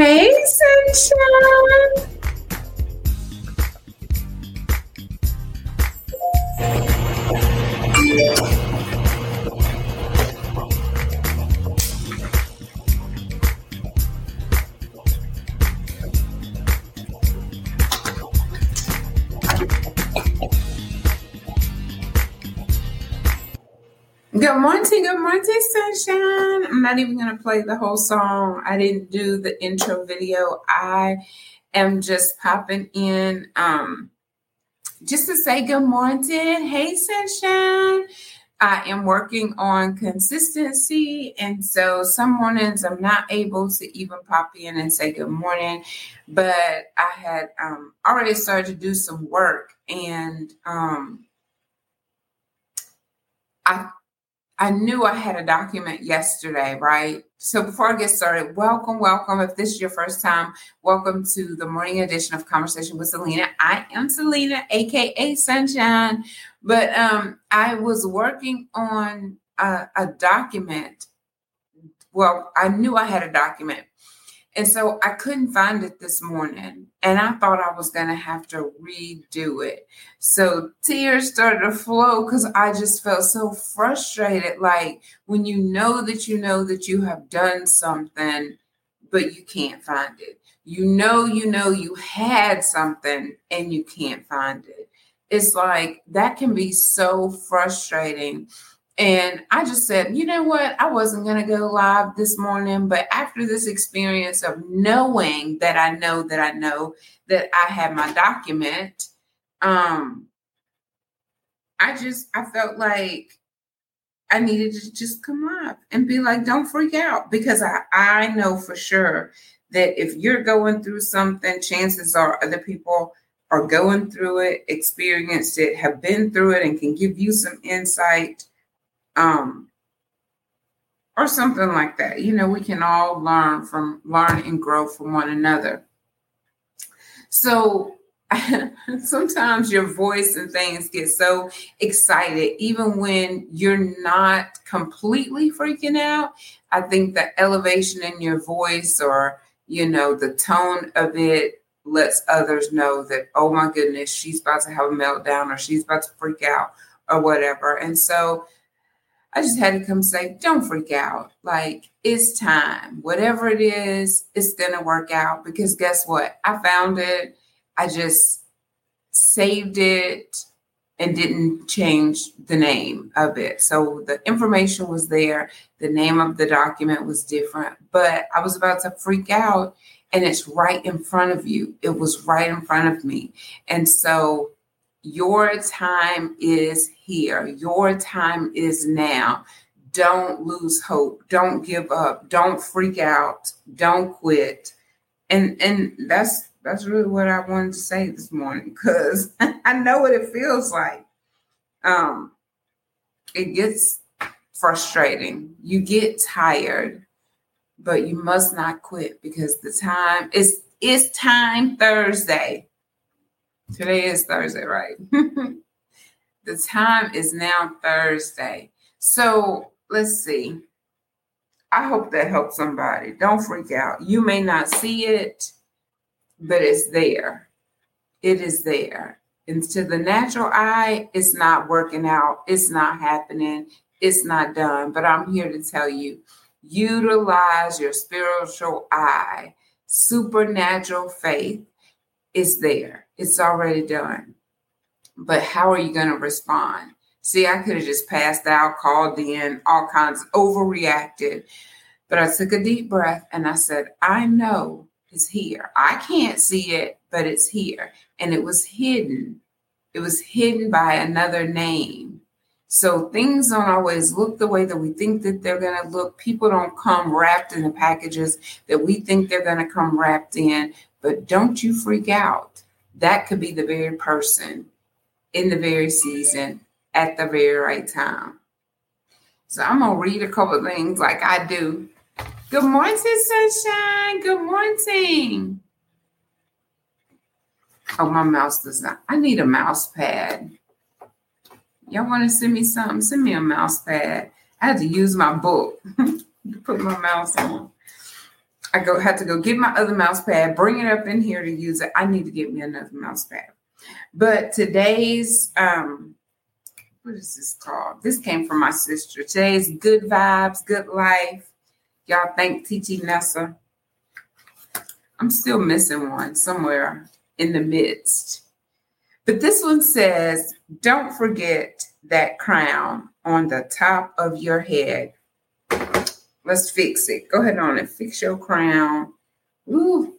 Hey, Sunshine. I'm not even going to play the whole song. I didn't do the intro video. I am just popping in um, just to say good morning. Hey, sunshine. I am working on consistency. And so some mornings I'm not able to even pop in and say good morning. But I had um, already started to do some work and um, I I knew I had a document yesterday, right? So before I get started, welcome, welcome. If this is your first time, welcome to the morning edition of Conversation with Celena. I am Celena, aka Sunshine. But um, I was working on a, a document. Well, I knew I had a document and so I couldn't find it this morning. And I thought I was going to have to redo it. So tears started to flow because I just felt so frustrated. Like when you know that you know that you have done something, but you can't find it. You know, you know, you had something and you can't find it. It's like that can be so frustrating and I just said, you know what? I wasn't going to go live this morning, but after this experience of knowing that I know that I know that I have my document, um, I just I felt like I needed to just come up and be like, don't freak out because I, I know for sure that if you're going through something, chances are other people are going through it, experienced it, have been through it, and can give you some insight um, or something like that. You know, we can all learn from learn and grow from one another. So sometimes your voice and things get so excited, even when you're not completely freaking out. I think the elevation in your voice or, you know, the tone of it lets others know that, oh my goodness, she's about to have a meltdown or she's about to freak out or whatever. And so I just had to come say, don't freak out. Like, it's time. Whatever it is, it's going to work out. Because guess what? I found it. I just saved it and didn't change the name of it. So the information was there. The name of the document was different, but I was about to freak out and it's right in front of you. It was right in front of me. And so your time is here. Your time is now. Don't lose hope. Don't give up. Don't freak out. Don't quit. And and that's that's really what I wanted to say this morning because I know what it feels like. Um, it gets frustrating. You get tired, but you must not quit because the time is it's time Thursday. Today is Thursday, right? the time is now Thursday. So let's see. I hope that helps somebody. Don't freak out. You may not see it, but it's there. It is there. And to the natural eye, it's not working out. It's not happening. It's not done. But I'm here to tell you utilize your spiritual eye, supernatural faith is there. It's already done. But how are you going to respond? See, I could have just passed out, called in, all kinds, overreacted. But I took a deep breath and I said, I know it's here. I can't see it, but it's here. And it was hidden. It was hidden by another name. So things don't always look the way that we think that they're going to look. People don't come wrapped in the packages that we think they're going to come wrapped in. But don't you freak out. That could be the very person in the very season at the very right time. So I'm going to read a couple things like I do. Good morning, sunshine. Good morning. Oh, my mouse does not. I need a mouse pad. Y'all want to send me something? Send me a mouse pad. I had to use my book to put my mouse on. I go had to go get my other mouse pad, bring it up in here to use it. I need to get me another mouse pad. But today's um what is this called? This came from my sister. Today's good vibes, good life. Y'all thank TT Nessa. I'm still missing one somewhere in the midst. But this one says, don't forget that crown on the top of your head. Let's fix it. Go ahead on and fix your crown. Ooh,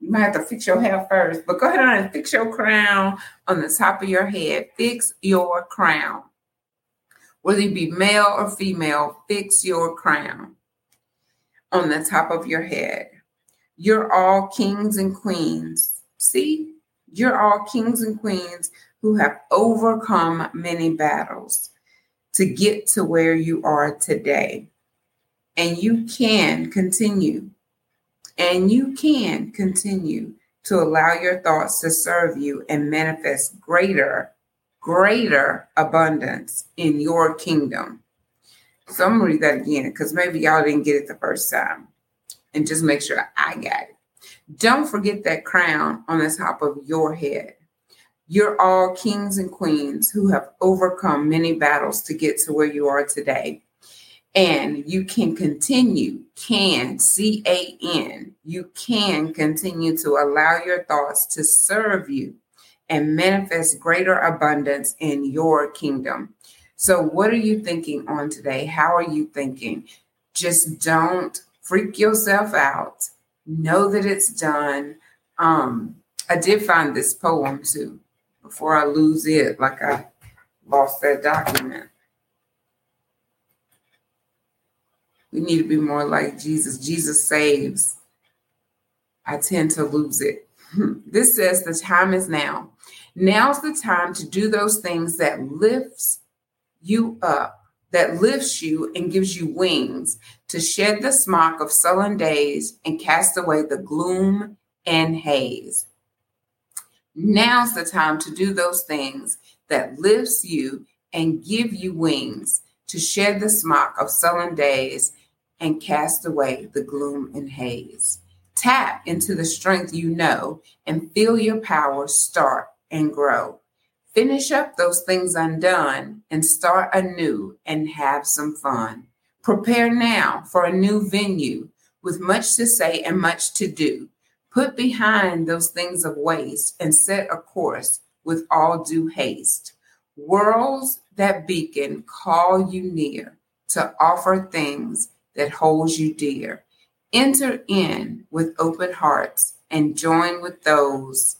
you might have to fix your hair first, but go ahead on and fix your crown on the top of your head. Fix your crown. Whether you be male or female, fix your crown on the top of your head. You're all kings and queens. See, you're all kings and queens who have overcome many battles to get to where you are today. And you can continue. And you can continue to allow your thoughts to serve you and manifest greater, greater abundance in your kingdom. So I'm gonna read that again because maybe y'all didn't get it the first time. And just make sure I got it. Don't forget that crown on the top of your head. You're all kings and queens who have overcome many battles to get to where you are today. And you can continue, can, C A N, you can continue to allow your thoughts to serve you and manifest greater abundance in your kingdom. So, what are you thinking on today? How are you thinking? Just don't freak yourself out know that it's done. Um, I did find this poem too before I lose it, like I lost that document. We need to be more like Jesus. Jesus saves. I tend to lose it. This says the time is now. Now's the time to do those things that lifts you up that lifts you and gives you wings to shed the smock of sullen days and cast away the gloom and haze. Now's the time to do those things that lifts you and give you wings to shed the smock of sullen days and cast away the gloom and haze. Tap into the strength you know and feel your power start and grow. Finish up those things undone and start anew and have some fun. Prepare now for a new venue with much to say and much to do. Put behind those things of waste and set a course with all due haste. Worlds that beacon call you near to offer things that holds you dear. Enter in with open hearts and join with those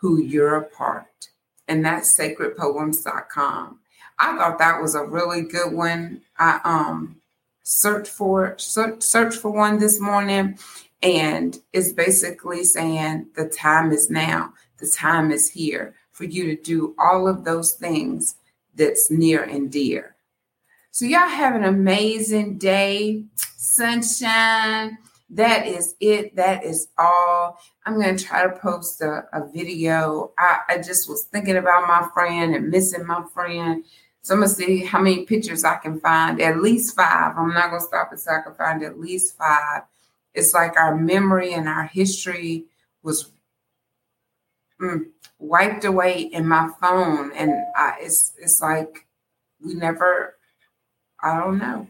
who you're a part and that's sacredpoems.com. I thought that was a really good one. I um searched for search, search for one this morning and it's basically saying the time is now. The time is here for you to do all of those things that's near and dear. So y'all have an amazing day. Sunshine that is it. That is all. I'm going to try to post a, a video. I, I, just was thinking about my friend and missing my friend. So I'm going to see how many pictures I can find. At least five. I'm not going to stop until I can find at least five. It's like our memory and our history was mm, wiped away in my phone. And I, it's, it's like we never, I don't know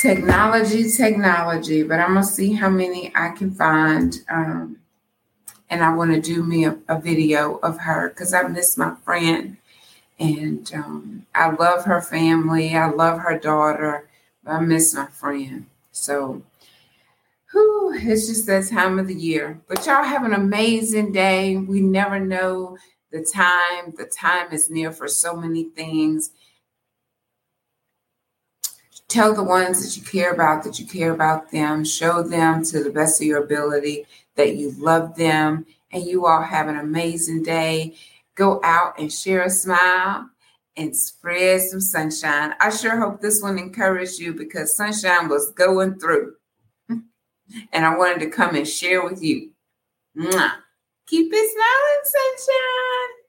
technology, technology, but I'm gonna see how many I can find. Um, and I want to do me a, a, video of her because I miss my friend, and um, I love her family. I love her daughter, but I miss my friend. So, whew, it's just that time of the year. But y'all have an amazing day. We never know the time. The time is near for so many things tell the ones that you care about that you care about them. Show them to the best of your ability that you love them. And you all have an amazing day. Go out and share a smile and spread some sunshine. I sure hope this one encouraged you because sunshine was going through. and I wanted to come and share with you. Mwah. Keep it smiling, sunshine.